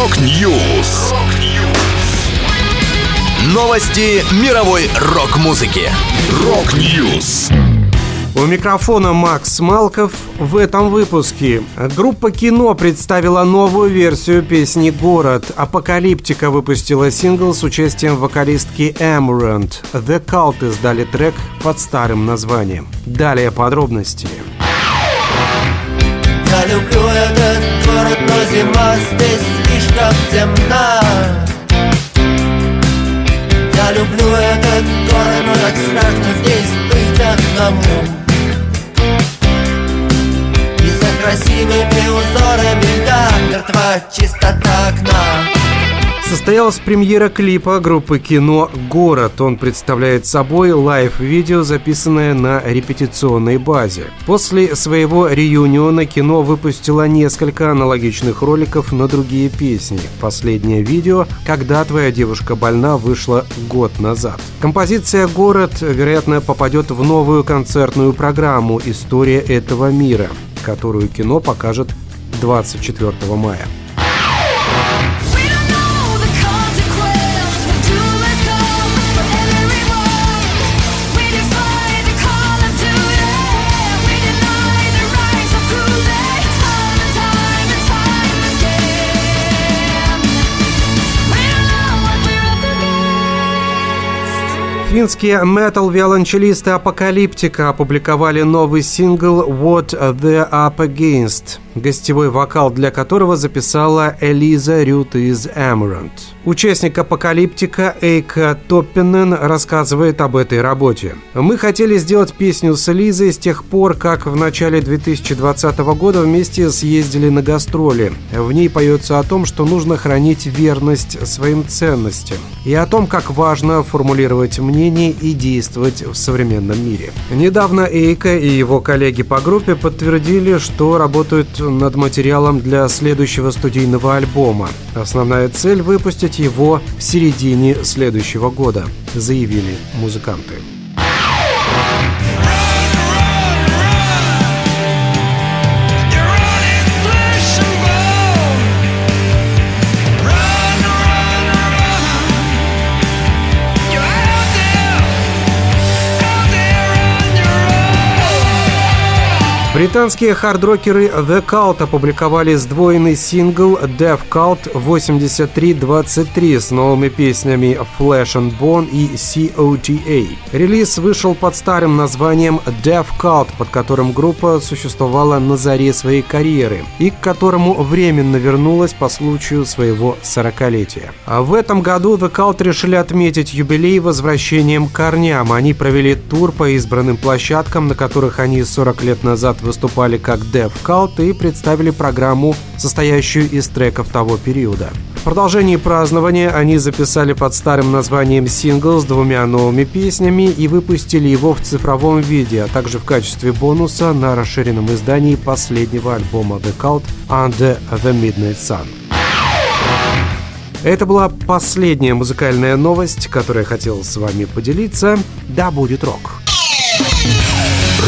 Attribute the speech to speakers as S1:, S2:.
S1: Rock News. Новости мировой рок-музыки. Rock News.
S2: У микрофона Макс Малков в этом выпуске. Группа «Кино» представила новую версию песни «Город». Apocalyptica выпустила сингл с участием вокалистки Amaranth. The Cult издали трек под старым названием. Далее подробности.
S3: Я люблю этот город, но зима здесь слишком темна. Я люблю этот город, но так страшно здесь быть одному. И за красивыми узорами льда мертва чистота окна
S2: Состоялась премьера клипа группы кино «Город». Он представляет собой лайв-видео, записанное на репетиционной базе. После своего реюниона кино выпустило несколько аналогичных роликов на другие песни. Последнее видео «Когда твоя девушка больна» вышло год назад. Композиция «Город», вероятно, попадет в новую концертную программу «История этого мира», которую кино покажет 24 мая. Финские метал-виолончелисты Апокалиптика опубликовали новый сингл «What the Up Against», гостевой вокал для которого записала Элиза Рют из Amaranth. Участник Апокалиптика Эйка Топпинен рассказывает об этой работе. «Мы хотели сделать песню с Элизой с тех пор, как в начале 2020 года вместе съездили на гастроли. В ней поется о том, что нужно хранить верность своим ценностям и о том, как важно формулировать мнение мнений и действовать в современном мире. Недавно Эйка и его коллеги по группе подтвердили, что работают над материалом для следующего студийного альбома. Основная цель – выпустить его в середине следующего года, заявили музыканты. Британские хардрокеры The Cult опубликовали сдвоенный сингл Death Cult 8323 с новыми песнями Flash and Bone и COTA. Релиз вышел под старым названием Death Cult, под которым группа существовала на заре своей карьеры и к которому временно вернулась по случаю своего 40-летия. А в этом году The Cult решили отметить юбилей возвращением к корням. Они провели тур по избранным площадкам, на которых они 40 лет назад выступали как Dev Cult и представили программу, состоящую из треков того периода. В продолжении празднования они записали под старым названием сингл с двумя новыми песнями и выпустили его в цифровом виде, а также в качестве бонуса на расширенном издании последнего альбома The Cult Under the Midnight Sun. Это была последняя музыкальная новость, которую я хотел с вами поделиться. Да будет рок!